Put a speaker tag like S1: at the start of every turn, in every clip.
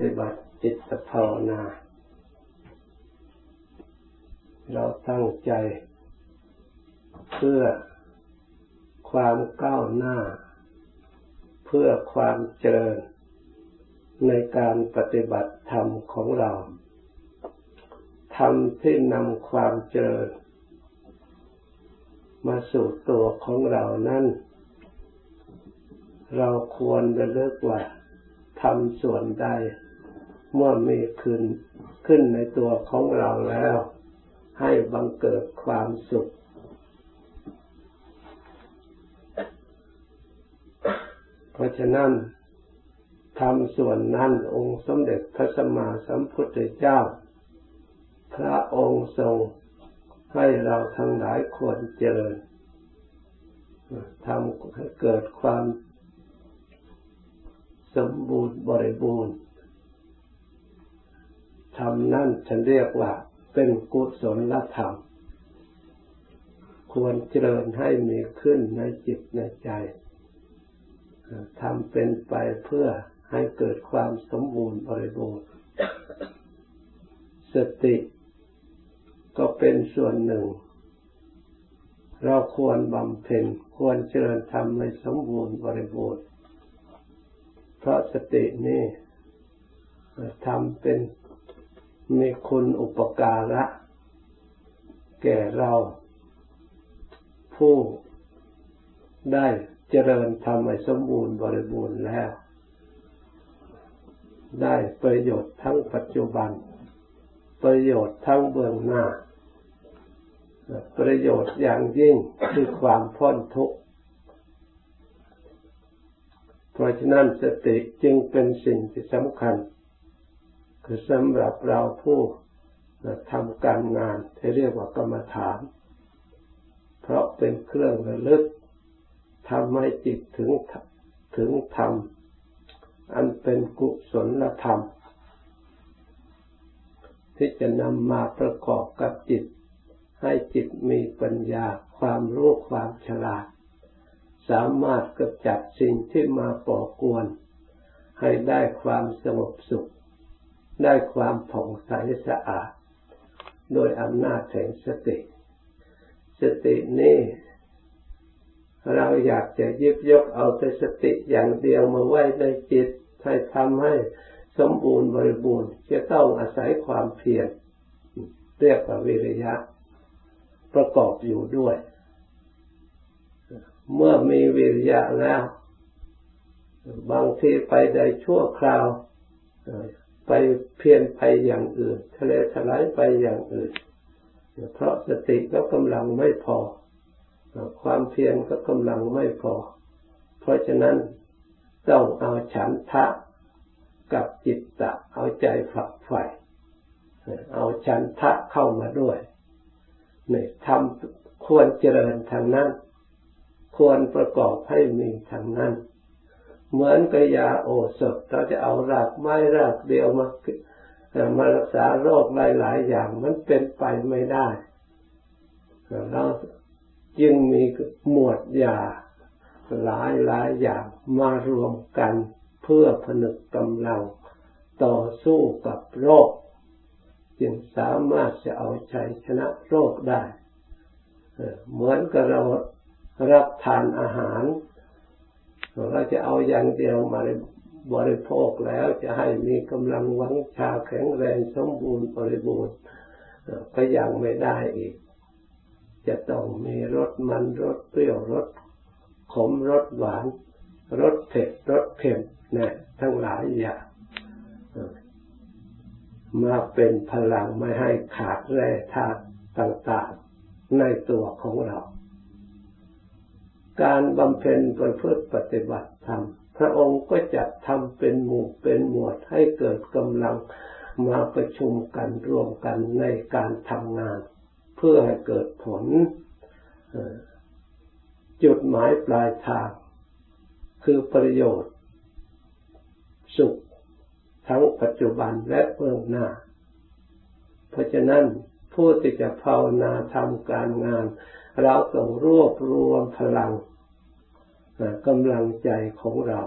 S1: ฏิบัติจิตภาวนา เราตั้งใจ เพื่อความก้าวหน้า เพื่อความเจริญ ในการปฏิบัติธรรมของเราธรรมที่นำความเจริญ มาสู่ตัวของเรานั้นเราควรระลึกว่าทำส่วนใด เมื่อมีขึ้นขึ้นในตัวของเราแล้ว ให้บังเกิดความสุข เพราะฉะนั้นทำส่วนนั้นองค์สมเด็จพระสัมมาสัมพุทธเจ้า พระองค์ทรงให้เราทั้งหลายควรเจริญทำให้เกิดความสมบูรณ์บริบูรณ์ ธรรมนั่นฉันเรียกว่าเป็นกุศลธรรม ควรเจริญให้มีขึ้นในจิตในใจทำเป็นไปเพื่อให้เกิดความสมบูรณ์บริบูรณ์ สติก็เป็นส่วนหนึ่ง เราควรบำเพ็ญควรเจริญทำให้สมบูรณ์บริบูรณ์ เพราะสตินี่ทำเป็น มีคุณอุปการะ แก่เรา ผู้ได้เจริญทำให้สมบูรณ์บริบูรณ์แล้ว ได้ประโยชน์ทั้งปัจจุบัน ประโยชน์ทั้งเบื้องหน้า ประโยชน์อย่างยิ่งคือความพ้นทุกข์เพราะฉะนั้นสติจึงเป็นสิ่งที่สำคัญ คือสำหรับเราผู้ทำการงานที่เรียกว่ากรรมฐาน เพราะเป็นเครื่องระลึกทำให้จิตถึงถึงธรรม อันเป็นกุศลธรรม ที่จะนำมาประกอบกับจิต ให้จิตมีปัญญาความรู้ความฉลาด สามารถกำจัดสิ่งที่มาก่อกวน ให้ได้ความสงบสุข ได้ความผ่องใสสะอาด โดยอำนาจแห่งสติ สตินี้เราอยากจะยิบยกเอาแต่สติอย่างเดียวมาไว้ในจิตให้ทำให้สมบูรณ์บริบูรณ์จะต้องอาศัยความเพียรเรียกว่าวิริยะ ประกอบอยู่ด้วย เมื่อมีวิริยะแล้ว บางทีไปได้ชั่วคราว ไปเพียนไปอย่างอื่นทะเลถลายไปอย่างอื่น เพราะสติก็กำลังไม่พอ ความเพียรก็กำลังไม่พอ เพราะฉะนั้นต้องเอาฉันทะกับจิตตะเอาใจฝักใฝ่เอาฉันทะเข้ามาด้วยเนี่ยทำควรเจริญทางนั้น ควรประกอบให้มีทางนั้น เหมือนกับยาโอสถเราจะเอารากไม้รากเดียวมามารักษาโรคหลาย ๆ อย่างมันเป็นไปไม่ได้เราจึงมีหมวดยาหลายหลายอย่างมารวมกันเพื่อผนึกกำลังต่อสู้กับโรค จึงสามารถจะเอาชัยชนะโรคได้ เหมือนกับเรารับทานอาหาร เราจะเอาอย่างเดียวมาบริโภคแล้วจะให้มีกำลังวังชาแข็งแรงสมบูรณ์บริบูรณ์ก็ยังไม่ได้อีก จะต้องมีรสมันรสเปรี้ยวรสขมรสหวานรสเผ็ดรสเค็มนี่ยทั้งหลายอย่างมาเป็นพลังไม่ให้ขาดแร่ธาตุต่างๆ ในตัวของเรา การบำเพ็ญประพฤติปฏิบัติธรรม พระองค์ก็จะทำเป็นหมู่เป็นหมวดให้เกิดกำลังมาประชุมกันรวมกันในการทำงาน เพื่อให้เกิดผลจุดหมายปลายทาง คือประโยชน์ สุขทั้งปัจจุบันและเบื้องหน้า เพราะฉะนั้นผู้ที่จะภาวนาทำการงาน เราต้องรวบรวมพลังกำลังใจของเรา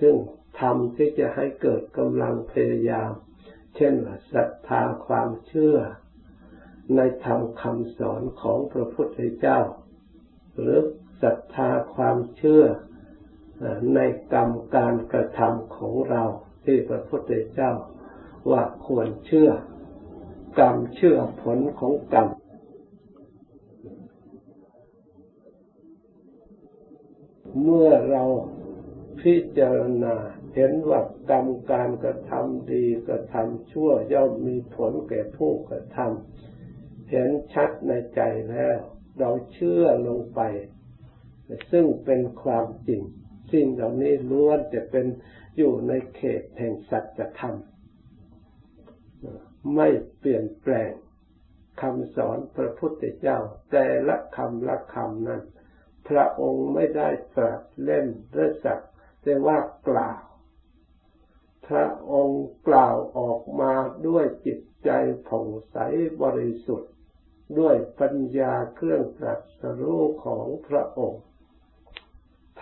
S1: ซึ่งทำที่จะให้เกิดกำลังพยายาม เช่นศรัทธาความเชื่อ ในธรรมคำสอนของพระพุทธเจ้า หรือศรัทธาความเชื่อในกรรมการกระทำของเราที่พระพุทธเจ้าว่าควรเชื่อกรรมเชื่อผลของกรรม เมื่อเราพิจารณาเห็นว่ากรรมการกระทำดีกระทำชั่วย่อมมีผลแก่ผู้กระทำเห็นชัดในใจแล้ว เราเชื่อลงไป ซึ่งเป็นความจริง สิ่งเหล่านี้ล้วนจะเป็นอยู่ในเขตแห่งสัจธรรม ไม่เปลี่ยนแปลงคำสอนพระพุทธเจ้า แต่ละคำละคำนั้น พระองค์ไม่ได้ตรัสเล่นหรือสักแต่ว่ากล่าว พระองค์กล่าวออกมาด้วยจิตใจผ่องใสบริสุทธิ์ ด้วยปัญญาเครื่องตรัสรู้ของพระองค์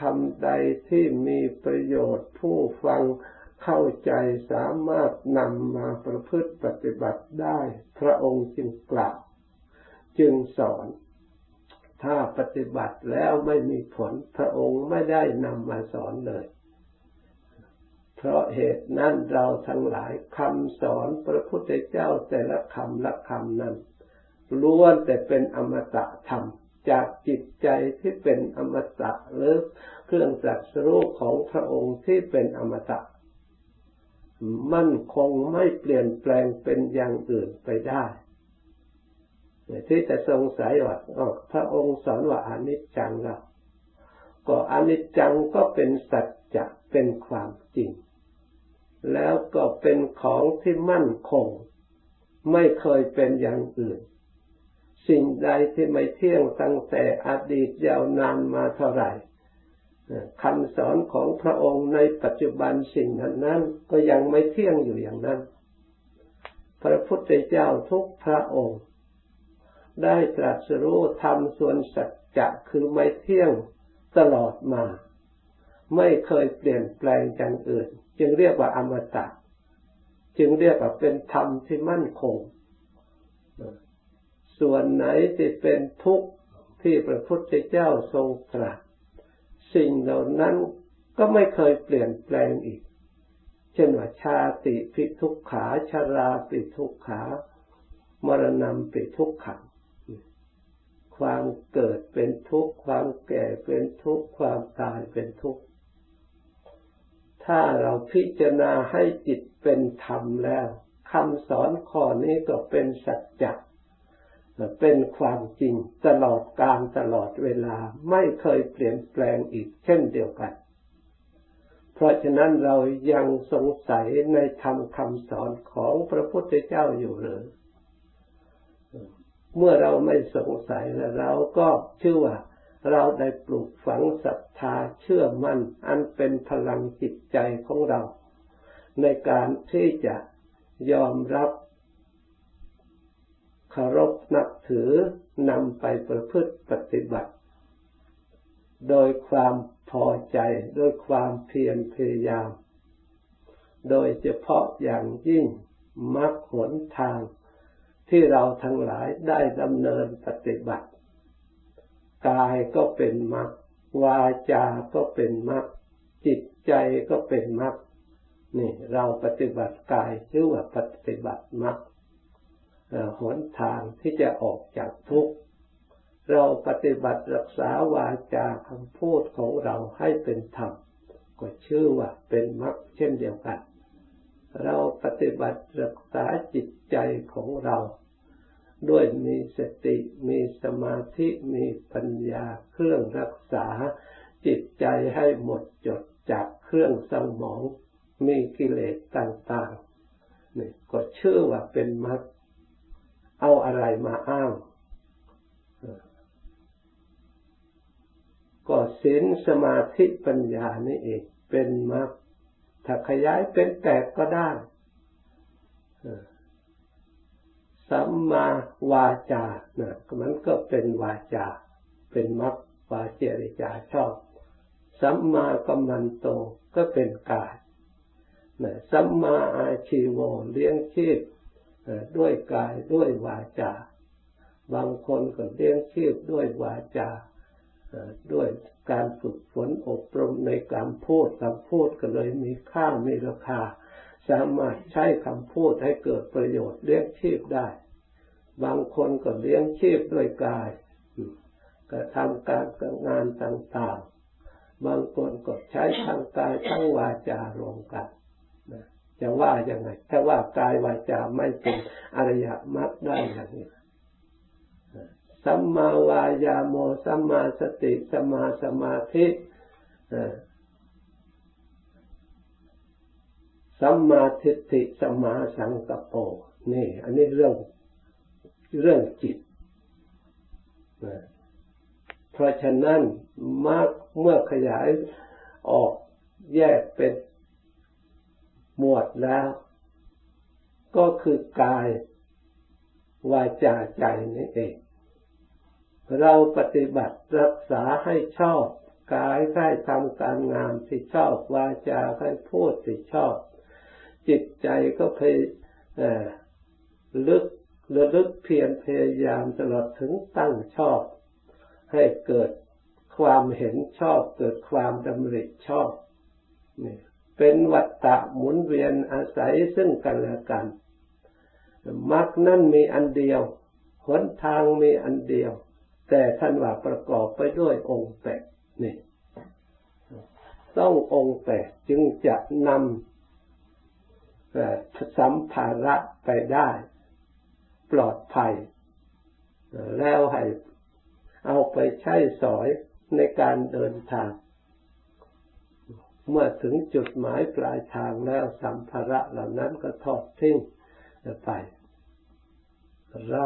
S1: ทำใดที่มีประโยชน์ผู้ฟังเข้าใจสามารถนำมาประพฤติปฏิบัติได้ พระองค์จึงกล่าว จึงสอน ถ้าปฏิบัติแล้วไม่มีผลพระองค์ไม่ได้นำมาสอนเลย เพราะเหตุนั้นเราทั้งหลายคำสอนพระพุทธเจ้าแต่ละคำละคำนั้นล้วนแต่เป็นอมตะธรรมจากจิตใจที่เป็นอมตะหรือเครื่องจักสรู้ของพระองค์ที่เป็นอมตะ มั่นคงไม่เปลี่ยนแปลงเป็นอย่างอื่นไปได้ ที่จะสงสัยว่าพระองค์สอนว่าอนิจจังล้วก็อนิจจังก็เป็นสัจจะเป็นความจริง แล้วก็เป็นของที่มั่นคง ไม่เคยเป็นอย่างอื่น สิ่งใดที่ไม่เที่ยงตั้งแต่อดีตยาวนานมาเท่าไหร่คำสอนของพระองค์ในปัจจุบันสิ่งนั้นนั้นก็ยังไม่เที่ยงอยู่อย่างนั้น พระพุทธเจ้าทุกพระองค์ ได้ตรัสรู้ธรรมส่วนสัจจะคือไม่เที่ยงตลอดมา ไม่เคยเปลี่ยนแปลงอย่างอื่น จึงเรียกว่าอมตะ จึงเรียกว่าเป็นธรรมที่มั่นคง ส่วนไหนที่เป็นทุกข์ที่พระพุทธเจ้าทรงตรัสสิ่งเหล่านั้นก็ไม่เคยเปลี่ยนแปลงอีก เช่นว่าชาติปิทุกขาชาราปิทุกขามรณะปิทุกขัง ความเกิดเป็นทุกข์ ความแก่เป็นทุกข์ ความตายเป็นทุกข์ ถ้าเราพิจารณาให้จิตเป็นธรรมแล้วคำสอนข้อนี้ก็เป็นสัจจะเป็นความจริงตลอดการตลอดเวลาไม่เคยเปลี่ยนแปลงอีกเช่นเดียวกัน เพราะฉะนั้นเรายังสงสัยในธรรมคำสอนของพระพุทธเจ้าอยู่หรือ เมื่อเราไม่สงสัยแล้วเราก็เชื่อว่า เราได้ปลูกฝังศรัทธาเชื่อมั่น อันเป็นพลังจิตใจของเรา ในการที่จะยอมรับเคารพนับถือนำไปประพฤติปฏิบัติ โดยความพอใจ โดยความเพียรพยายาม โดยเฉพาะอย่างยิ่งมรรคผลทาง ที่เราทั้งหลายได้ดำเนินปฏิบัติ กายก็เป็นมรรควาจาก็เป็นมรรคจิตใจก็เป็นมรรคนี่เราปฏิบัติกายชื่อว่าปฏิบัติมรรคหนทางที่จะออกจากทุกข์เราปฏิบัติรักษาวาจาคำพูดของเราให้เป็นธรรมก็ชื่อว่าเป็นมรรคเช่นเดียวกัน เราปฏิบัติรักษาจิตใจของเรา ด้วยมีสติมีสมาธิมีปัญญาเครื่องรักษาจิตใจให้หมดจดจากเครื่องสมองมีกิเลสต่างๆนี่ก็เชื่อว่าเป็นมรรคเอาอะไรมาอ้างก็ศีลสมาธิปัญญานี่เองเป็นมรรค ถ้าขยายเป็นแปดก็ได้สัมมาวาจานะมันก็เป็นวาจา เป็นมรรควาเจริจาชอบ สัมมากัมมันโตก็เป็นกายสัมมาอาชีวเลี้ยงชีพด้วยกายด้วยวาจา บางคนก็เลี้ยงชีพด้วยวาจา ด้วยการฝึกฝนอบรมในการพูดคำพูดก็เลยมีค่ามีราคา สามารถใช้คำพูดให้เกิดประโยชน์เลี้ยงชีพได้ บางคนก็เลี้ยงชีพด้วยกายก็ทำการงานต่างๆ บางคนก็ใช้ทางกายทั้งวาจารวมกันจะว่าอย่างไงถ้าว่ากายวาจาไม่เป็นอริยมรรคได้อย่างนี้ สัมมาวายาโมสัมมาสติสัมมาสมาธิสัมมาทิฏฐิสัมมาสังกัปโปนี่ อันนี้เรื่องเรื่องจิต เพราะฉะนั้นมากเมื่อขยายออกแยกเป็นหมวดแล้ว ก็คือกายวาจาใจนี่เอง เราปฏิบัติรักษาให้ชอบกายให้ทำการงานที่ชอบวาจาให้พูดที่ชอบ จิตใจก็พยลึกระลึกเพียรพยายามตลอดถึงตั้งชอบ ให้เกิดความเห็นชอบ เกิดความดำริชอบนี่เป็นวัฏฏะหมุนเวียนอาศัยซึ่งกันและกันมรรคนั่นมีอันเดียวหนทางมีอันเดียว แต่ท่านว่าประกอบไปด้วยองค์แปดนี่ต้ององค์แปดจึงจะนำสัมภาระไปได้ ปลอดภัย แล้วให้เอาไปใช้สอยในการเดินทาง เมื่อถึงจุดหมายปลายทางแล้วสัมภาระเหล่านั้นก็ทอดทิ้งไป เรา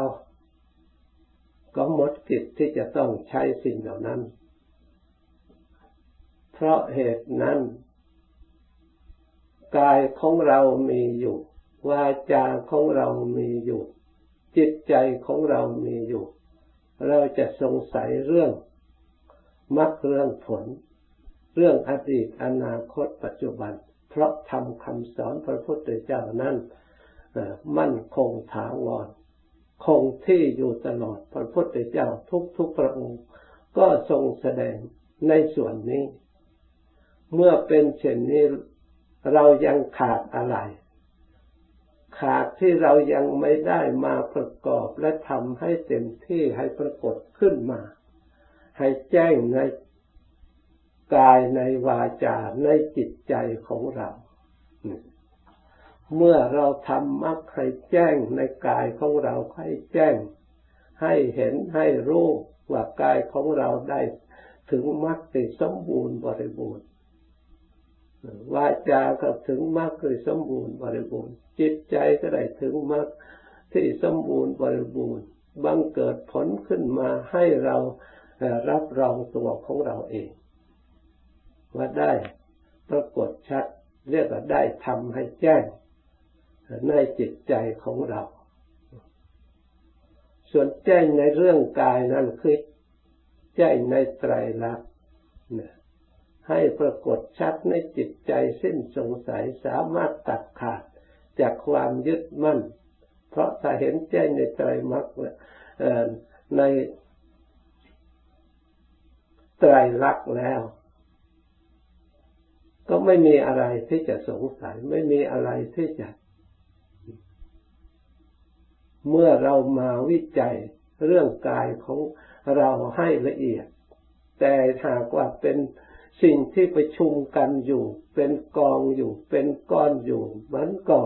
S1: ก็หมดกิจที่จะต้องใช้สิ่งเหล่านั้น เพราะเหตุนั้นกายของเรามีอยู่ วาจาของเรามีอยู่ จิตใจของเรามีอยู่ เราจะสงสัยเรื่องมรรคเรื่องผล เรื่องอดีตอนาคตปัจจุบัน เพราะทำคำสอนพระพุทธเจ้านั้นมั่นคงถาวร คงที่อยู่ตลอดพระพุทธเจ้าทุกทุกพระองค์ ก็ทรงแสดงในส่วนนี้ เมื่อเป็นเช่นนี้เรายังขาดอะไร ขาดที่เรายังไม่ได้มาประกอบและทำให้เต็มที่ให้ปรากฏขึ้นมา ให้แจ้งในกายในวาจาในจิตใจของเรา เมื่อเราทำมรรคให้แจ้งในกายของเราให้แจ้ง ให้เห็นให้รู้ว่ากายของเราได้ถึงมรรคที่สมบูรณ์บริบูรณ์วาจาก็ถึงมรรคที่สมบูรณ์บริบูรณ์ จิตใจก็ได้ถึงมรรคที่สมบูรณ์บริบูรณ์บังเกิดผลขึ้นมาให้เรารับรองตัวของเราเอง ว่าได้ปรากฏชัดเรียกว่าได้ทำให้แจ้ง ในจิตใจของเรา ส่วนแจ้งในเรื่องกายนั้นคือแจ้งในไตรลักษณ์ให้ปรากฏชัดในจิตใจสิ้นสงสัยสามารถตัดขาดจากความยึดมั่น เพราะถ้าเห็นแจ้งในไตรมรรคในไตรลักษณ์แล้ว ก็ไม่มีอะไรที่จะสงสัย ไม่มีอะไรที่จะ เมื่อเรามาวิจัยเรื่องกายของเราให้ละเอียด แต่หากว่าเป็นสิ่งที่ประชุมกันอยู่ เป็นกองอยู่ เป็นก้อนอยู่ มันก็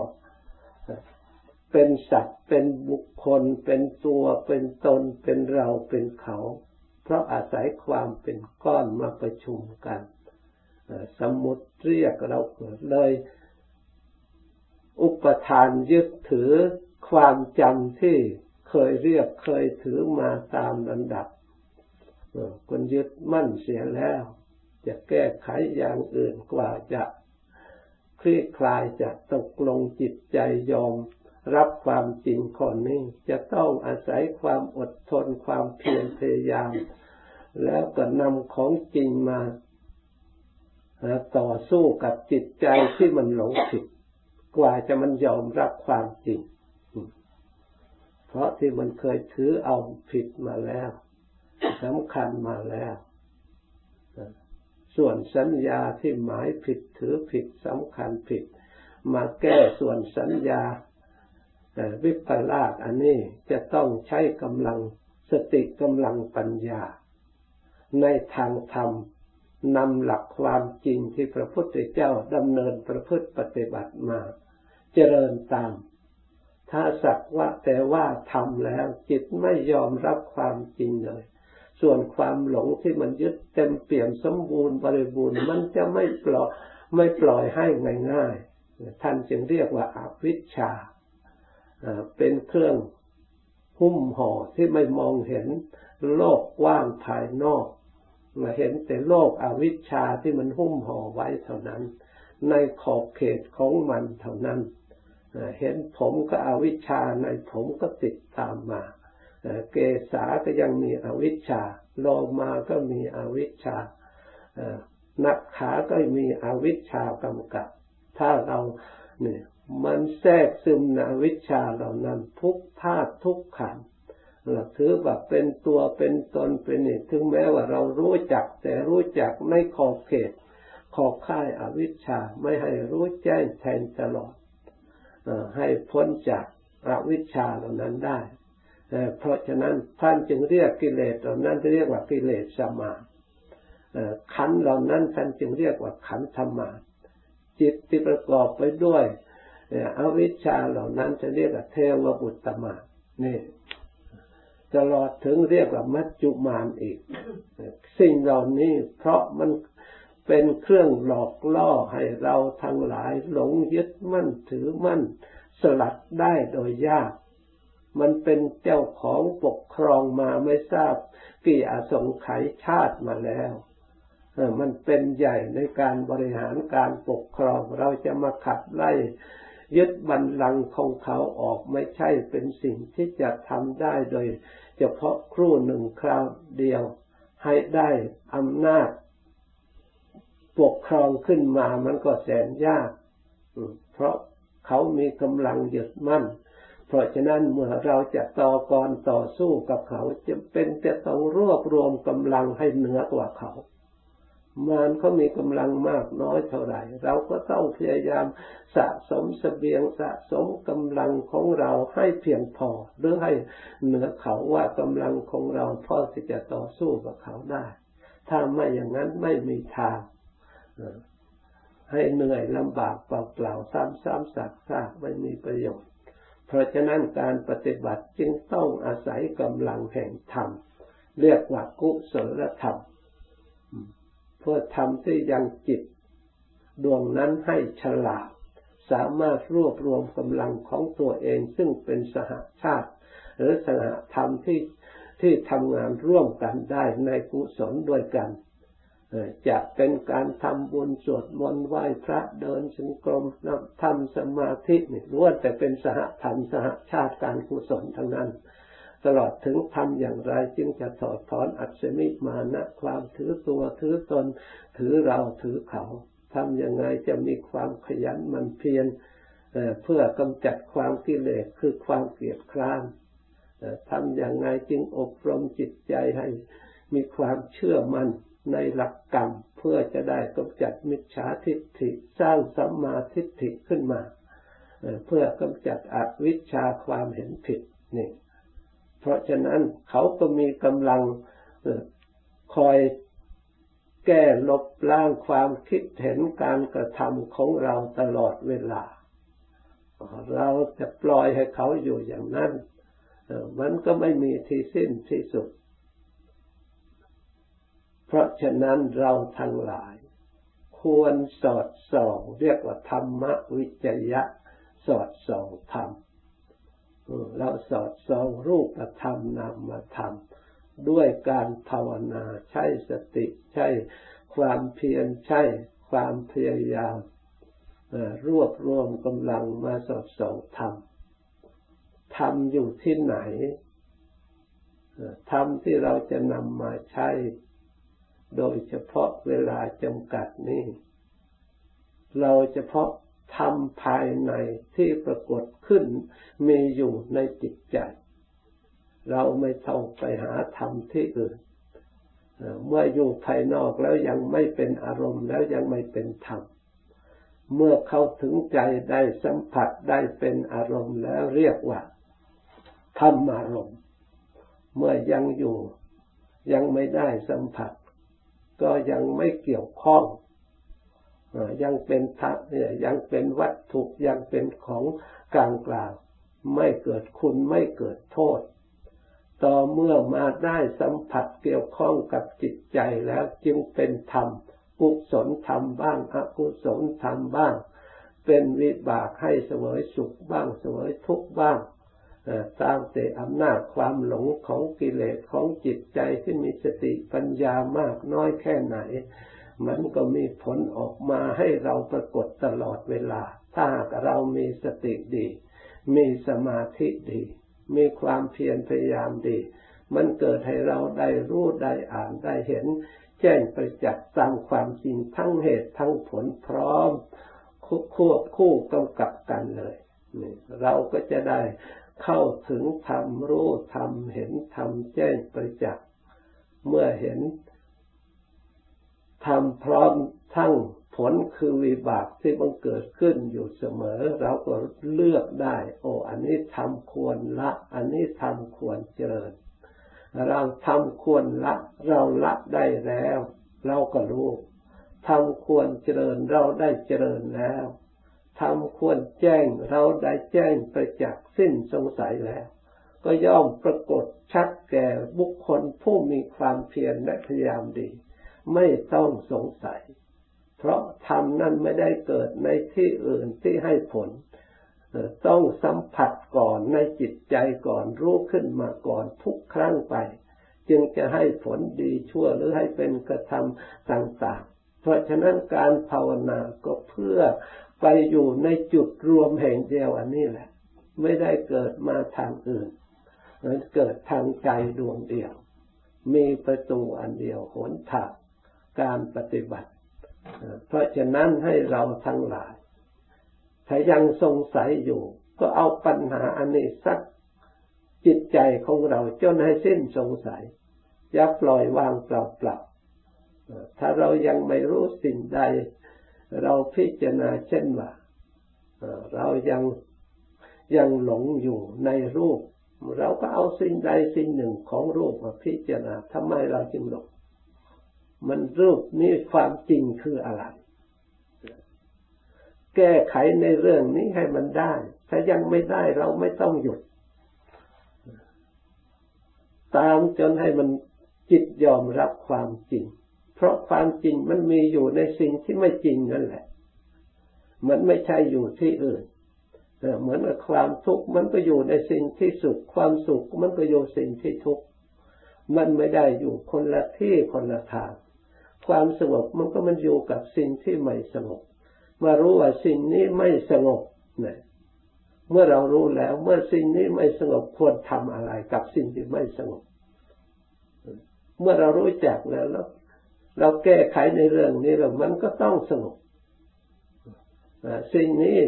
S1: เป็นสัตว์ เป็นบุคคล เป็นตัว เป็นตน เป็นเรา เป็นเขา เพราะอาศัยความเป็นก้อนมาประชุมกัน สมมติเรียกเราเกิดเลย อุปทานยึดถือ ความจำที่เคยเรียกเคยถือมาตามลำดับคนยึดมั่นเสียแล้ว จะแก้ไขอย่างอื่นกว่าจะคลี่คลายจะตกลงจิตใจยอมรับความจริงข้อนี้จะต้องอาศัยความอดทนความเพียรพยายาม แล้วก็นำของจริงมาต่อสู้กับจิตใจที่มันหลงผิด กว่าจะมันยอมรับความจริง เพราะที่มันเคยถือเอาผิดมาแล้วสำคัญมาแล้ว ส่วนสัญญาที่หมายผิดถือผิดสำคัญผิด มาแก้ส่วนสัญญาวิปลาสอันนี้จะต้องใช้กำลังสติกำลังปัญญา ในทางธรรมนำหลักความจริงที่พระพุทธเจ้าดำเนินประพฤติปฏิบัติมา เจริญตาม ถ้าสักว่าแต่ว่าทำแล้ว จิตไม่ยอมรับความจริงเลย ส่วนความหลงที่มันยึดเต็มเปี่ยมสมบูรณ์บริบูรณ์มันจะไม่ปล่อยไม่ปล่อยให้ง่ายๆท่านจึงเรียกว่าอาวิชชาเป็นเครื่องหุ้มห่อที่ไม่มองเห็นโลกกว้างภายนอกมาเห็นแต่โลกอวิชชาที่มันหุ้มห่อไว้เท่านั้น ในขอบเขตของมันเท่านั้น เห็นผมก็อวิชชาในผมก็ติดตามมาเกษาก็ยังมีอวิชชาโลมาก็มีอวิชชานักขาก็มีอวิชชากำกับ ถ้าเราเนี่ยมันแทรกซึมในวิชชาเหล่านั้นทุกธาตุทุกขันเราถือว่าเป็นตัวเป็นตนเป็นนี่ถึงแม้ว่าเรารู้จัก แต่รู้จักในขอบเขต ขอบค่ายอวิชชาไม่ให้รู้แจ้งแทนตลอด ให้พ้นจากอวิชชาเหล่านั้นได้ เพราะฉะนั้นท่านจึงเรียกกิเลสเหล่านั้นเรียกว่ากิเลสสมาขันเหล่านั้นท่านจึงเรียกว่าขันธรรมาจิตที่ประกอบไปด้วยอวิชชาเหล่านั้นจะเรียกว่าเทวบุตรมานี่ตลอดถึงเรียกว่ามัจจุมานอีก สิ่งเหล่านี้เพราะมัน เป็นเครื่องหลอกล่อให้เราทั้งหลายหลงยึดมั่นถือมั่น สลัดได้โดยยาก มันเป็นเจ้าของปกครองมาไม่ทราบกี่อสงไขยชาติมาแล้วมันเป็นใหญ่ในการบริหารการปกครอง เราจะมาขับไล่ยึดบัลลังก์ของเขาออกไม่ใช่เป็นสิ่งที่จะทำได้โดย เฉพาะครู่หนึ่งคราวเดียว ให้ได้อำนาจ ปกครองขึ้นมามันก็แสนยากเพราะเขามีกำลังยึดมั่น เพราะฉะนั้นเมื่อเราจะต่อกรต่อสู้กับเขาจะเป็นจะต้องรวบรวมกำลังให้เหนือกว่าเขามารเขามีกำลังมากน้อยเท่าไหร่ เราก็ต้องพยายามสะสมสเสบียงสะสมกำลังของเราให้เพียงพอหรือให้เหนือเขาว่ากำลังของเราพอที่จะต่อสู้กับเขาได้ ถ้าไม่อย่างนั้นไม่มีทาง ให้เหนื่อยลำบากเปล่าๆซ้ำๆซักๆไม่มีประโยชน์ เพราะฉะนั้นการปฏิบัติจึงต้องอาศัยกำลังแห่งธรรม เรียกว่ากุศลธรรม เพื่อทำที่ยังจิต ดวงนั้นให้ฉลาด สามารถรวบรวมกำลังของตัวเองซึ่งเป็นสหชาติ หรือสหธรรมที่ที่ทำงานร่วมกันได้ในกุศลด้วยกัน จะเป็นการทำบุญสวดมนต์ไหว้พระเดินสงกรมนับทำสมาธินี่ล้วนแต่เป็นสหธรรมสหชาติการกุศลทั้งนั้น ตลอดถึงทำอย่างไรจึงจะถอดถอนอัศมิมานะความถือตัวถือตน ถือเราถือเขาทำอย่างไรจะมีความขยันมันเพียรเพื่อกำจัดความกิเลสคือความเกลียดคร้านทำอย่างไรจึงอบรมจิตใจให้มีความเชื่อมั่น ในหลักกรรมเพื่อจะได้กำจัดมิจฉาทิฏฐิสร้างสัมมาทิฏฐิขึ้นมา เพื่อกำจัดอวิชชาความเห็นผิดนี่เพราะฉะนั้นเขาก็มีกำลังคอยแก้ลบล้างความคิดเห็นการกระทำของเราตลอดเวลา เราจะปล่อยให้เขาอยู่อย่างนั้น มันก็ไม่มีที่สิ้นที่สุด ราะฉะนั้นเราทั้งหลาย ควรสอดส่อง เรียกว่าธรรมวิจยะ สอดส่องธรรมเราสอดส่องรูปธรรมนามธรรม ด้วยการภาวนาใช้สติใช้ความเพียรใช้ความพยายามรวบรวมกำลังมาสอดส่องธรรมธรรมอยู่ที่ไหนธรรมที่เราจะนำมาใช้ โดยเฉพาะเวลาจำกัดนี้ เราเฉพาะธรรมภายในที่ปรากฏขึ้นมีอยู่ในจิตใจ เราไม่ต้องไปหาธรรมที่อื่น เมื่ออยู่ภายนอกแล้วยังไม่เป็นอารมณ์แล้วยังไม่เป็นธรรม เมื่อเข้าถึงใจได้สัมผัสได้เป็นอารมณ์แล้วเรียกว่าธรรมอารมณ์ เมื่อยังอยู่ยังไม่ได้สัมผัส ก็ยังไม่เกี่ยวข้องยังเป็นทัพยังเป็นวัตถุยังเป็นของกลางกลางไม่เกิดคุณไม่เกิดโทษ ต่อเมื่อมาได้สัมผัสเกี่ยวข้องกับจิตใจแล้วจึงเป็นธรรมกุศลธรรมบ้างอกุศลธรรมบ้าง เป็นวิบากให้เสวยสุขบ้างเสวยทุกข์บ้าง ตามแต่อำนาจความหลงของกิเลสของจิตใจที่มีสติปัญญามากน้อยแค่ไหน มันก็มีผลออกมาให้เราปรากฏตลอดเวลา ถ้าหากเรามีสติดี มีสมาธิดี มีความเพียรพยายามดี มันเกิดให้เราได้รู้ได้อ่านได้เห็น แจ้งประจักษ์ตามความจริงทั้งเหตุทั้งผลพร้อมควบคู่กำกับกันเลยเราก็จะได้ เข้าถึงธรรมรู้ธรรมเห็นธรรมแจ้งประจักษ์เมื่อเห็นธรรมพร้อมทั้งผลคือวิบากที่บังเกิดขึ้นอยู่เสมอ เราก็เลือกได้ โอ้อันนี้ทำควรละ อันนี้ทำควรเจริญ เราทำควรละ เราละได้แล้ว เราก็รู้ทำควรเจริญเราได้เจริญแล้ว ทำควรแจ้งเราได้แจ้งประจักษ์สิ้นสงสัยแล้ว ก็ย่อมปรากฏชัดแก่บุคคลผู้มีความเพียรและพยายามดี ไม่ต้องสงสัย เพราะธรรมนั้นไม่ได้เกิดในที่อื่นที่ให้ผล ต้องสัมผัสก่อนในจิตใจก่อนรู้ขึ้นมาก่อนทุกครั้งไป จึงจะให้ผลดีชั่วหรือให้เป็นกระทำต่างๆ เพราะฉะนั้นการภาวนาก็เพื่อไปอยู่ในจุดรวมแห่งเดียวอันนี้แหละ ไม่ได้เกิดมาทางอื่นมันเกิดทางใจดวงเดียว มีประตูอันเดียวหนทางการปฏิบัติ เพราะฉะนั้นให้เราทั้งหลาย ถ้ายังสงสัยอยู่ ก็เอาปัญหาอันนี้สักจิตใจของเราจนให้สิ้นสงสัยอย่าปล่อยวางเปล่าๆถ้าเรายังไม่รู้สิ่งใด เราพิจารณาเช่นว่าเรายังยังหลงอยู่ในรูป เราก็เอาสิ่งใดสิ่งหนึ่งของรูปมาพิจารณาทำไมเราจึงหลง มันรูปนี้ความจริงคืออะไร แก้ไขในเรื่องนี้ให้มันได้ ถ้ายังไม่ได้เราไม่ต้องหยุด ตามจนให้มันจิตยอมรับความจริง เพราะความจริงมันมีอยู่ในสิ่งที่ไม่จริงนั่นแหละ มันไม่ใช่อยู่ที่อื่นเหมือนกับความทุกข์มันก็อยู่ในสิ่งที่สุข ความสุขมันก็อยู่สิ่งที่ทุกข์ มันไม่ได้อยู่คนละที่คนละทาง ความสงบมันก็มันอยู่กับสิ่งที่ไม่สงบ มารู้ว่าสิ่งนี้ไม่สงบเนี่ยเมื่อเรารู้แล้ว เมื่อสิ่งนี้ไม่สงบควรทำอะไรกับสิ่งที่ไม่สงบ เมื่อเรารู้จักแล้วแล้ว เราแก้ไขในเรื่องนี้แล้วมันก็ต้องสงบสิ่งนี้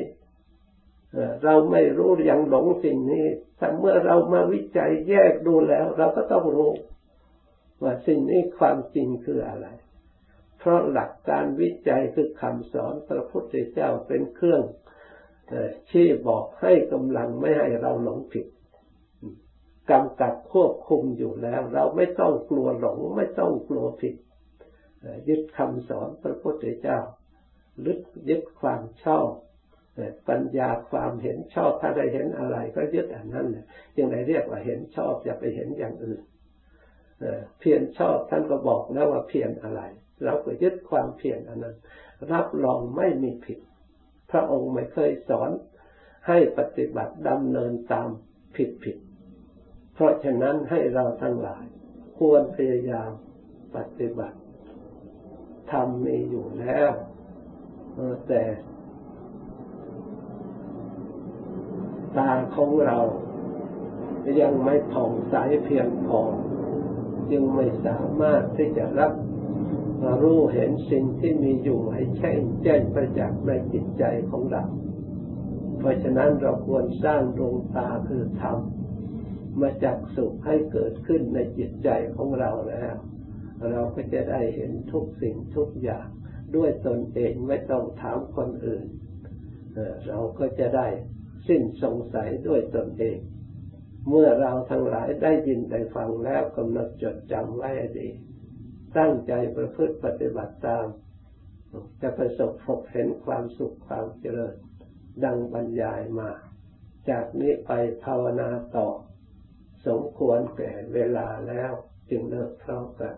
S1: เราไม่รู้ยังหลงสิ่งนี้แต่เมื่อเรามาวิจัยแยกดูแล้ว เราก็ต้องรู้ ว่าสิ่งนี้ความจริงคืออะไร เพราะหลักการวิจัยคือคำสอนพระพุทธเจ้าเป็นเครื่องชี้บอกให้กำลังไม่ให้เราหลงผิดกำกับควบคุมอยู่แล้ว เราไม่ต้องกลัวหลง ไม่ต้องกลัวผิด ยึดคำสอนพระพุทธเจ้าลึกยึดความชอบปัญญาความเห็นชอบถ้าได้เห็นอะไรก็ยึดอันนั้นเลยยังไงเรียกว่าเห็นชอบอย่าไปเห็นอย่างอื่นเพียรชอบท่านก็บอกแล้วว่าเพียรอะไร เราก็ยึดความเพียรอันนั้น รับรองไม่มีผิด พระองค์ไม่เคยสอนให้ปฏิบัติดำเนินตามผิดผิด เพราะฉะนั้นให้เราทั้งหลาย ควรพยายามปฏิบัติ ธรรมมีอยู่แล้วแต่ตาของเรายังไม่ผ่องใสเพียงพอยังไม่สามารถที่จะรับรู้เห็นสิ่งที่มีอยู่ให้แช่งแจ้งประจักษ์ในจิตใจของเรา เพราะฉะนั้นเราควรสร้างดวงตาคือธรรมมาจากสุขให้เกิดขึ้นในจิตใจของเราแล้ว เราก็จะได้เห็นทุกสิ่งทุกอย่างด้วยตนเองไม่ต้องถามคนอื่น เราก็จะได้สิ้นสงสัยด้วยตนเอง เมื่อเราทั้งหลายได้ยินได้ฟังแล้วกำหนดจดจำไว้ดี ตั้งใจประพฤติปฏิบัติตาม จะประสบพบเห็นความสุขความเจริญ ดังบรรยายมา จากนี้ไปภาวนาต่อ สมควรแก่เวลาแล้วจึงเลิกพร้อมกัน